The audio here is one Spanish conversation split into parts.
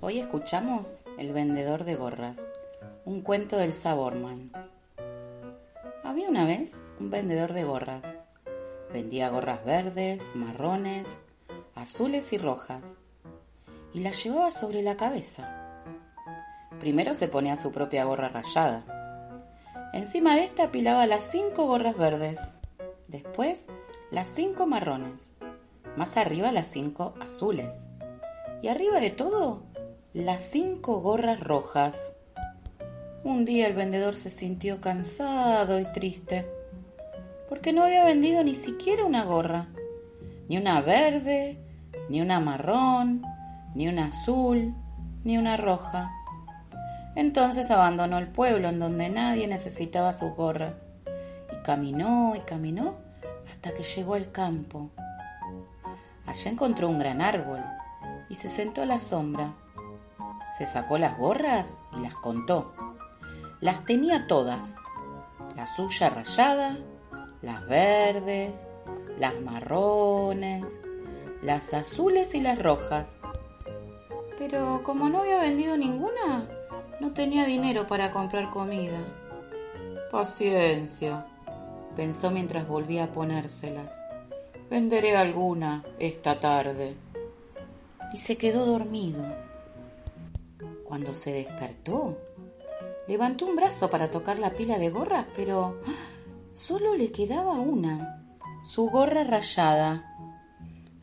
Hoy escuchamos El vendedor de gorras, un cuento del Saborman. Había una vez un vendedor de gorras. Vendía gorras verdes, marrones, azules y rojas. Y las llevaba sobre la cabeza. Primero se ponía su propia gorra rayada. Encima de esta apilaba las cinco gorras verdes. Después las cinco marrones. Más arriba las cinco azules. Y arriba de todo las cinco gorras rojas. Un día el vendedor se sintió cansado y triste, porque no había vendido ni siquiera una gorra, ni una verde, ni una marrón, ni una azul, ni una roja. Entonces abandonó el pueblo en donde nadie necesitaba sus gorras, y caminó y caminó hasta que llegó al campo. Allá encontró un gran árbol y se sentó a la sombra se sacó las gorras y las contó. Las tenía todas. La suya rayada, las verdes, las marrones, las azules y las rojas. Pero como no había vendido ninguna, no tenía dinero para comprar comida. Paciencia, pensó mientras volvía a ponérselas. Venderé alguna esta tarde. Y se quedó dormido. Cuando se despertó, levantó un brazo para tocar la pila de gorras, pero solo le quedaba una, su gorra rayada.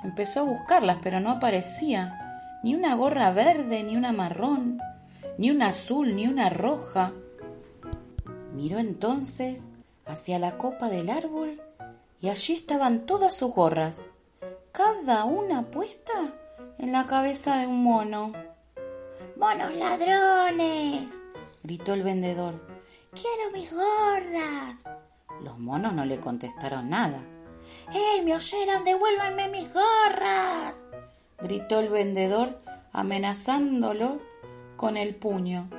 Empezó a buscarlas, pero no aparecía ni una gorra verde, ni una marrón, ni una azul, ni una roja. Miró entonces hacia la copa del árbol y allí estaban todas sus gorras, cada una puesta en la cabeza de un mono. ¡Monos ladrones! gritó el vendedor. ¡Quiero mis gorras! Los monos no le contestaron nada. ¡Eh, me oyeron! ¡Devuélvanme mis gorras! gritó el vendedor amenazándolo con el puño.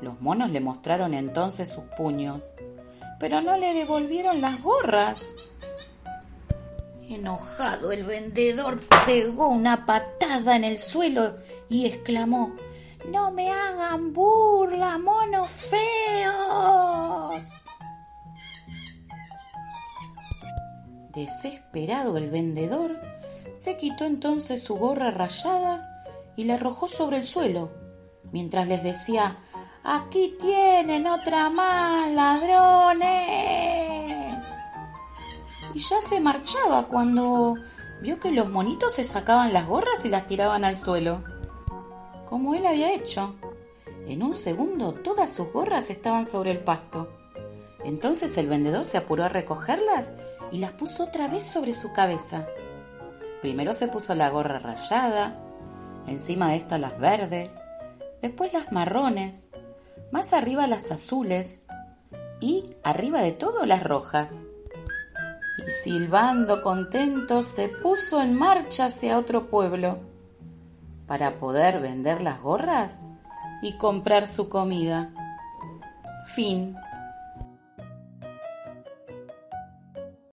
Los monos le mostraron entonces sus puños, pero no le devolvieron las gorras. Enojado, el vendedor pegó una patada en el suelo y exclamó No me hagan burla, monos feos. Desesperado el vendedor se quitó entonces su gorra rayada y la arrojó sobre el suelo, mientras les decía Aquí tienen otra más, ladrones. Y ya se marchaba cuando vio que los monitos se sacaban las gorras y las tiraban al suelo, como él había hecho. En un segundo todas sus gorras estaban sobre el pasto. Entonces el vendedor se apuró a recogerlas y las puso otra vez sobre su cabeza. Primero se puso la gorra rayada, encima de esta las verdes, después las marrones, más arriba las azules y arriba de todo las rojas. Y silbando contento se puso en marcha hacia otro pueblo para poder vender las gorras y comprar su comida. Fin.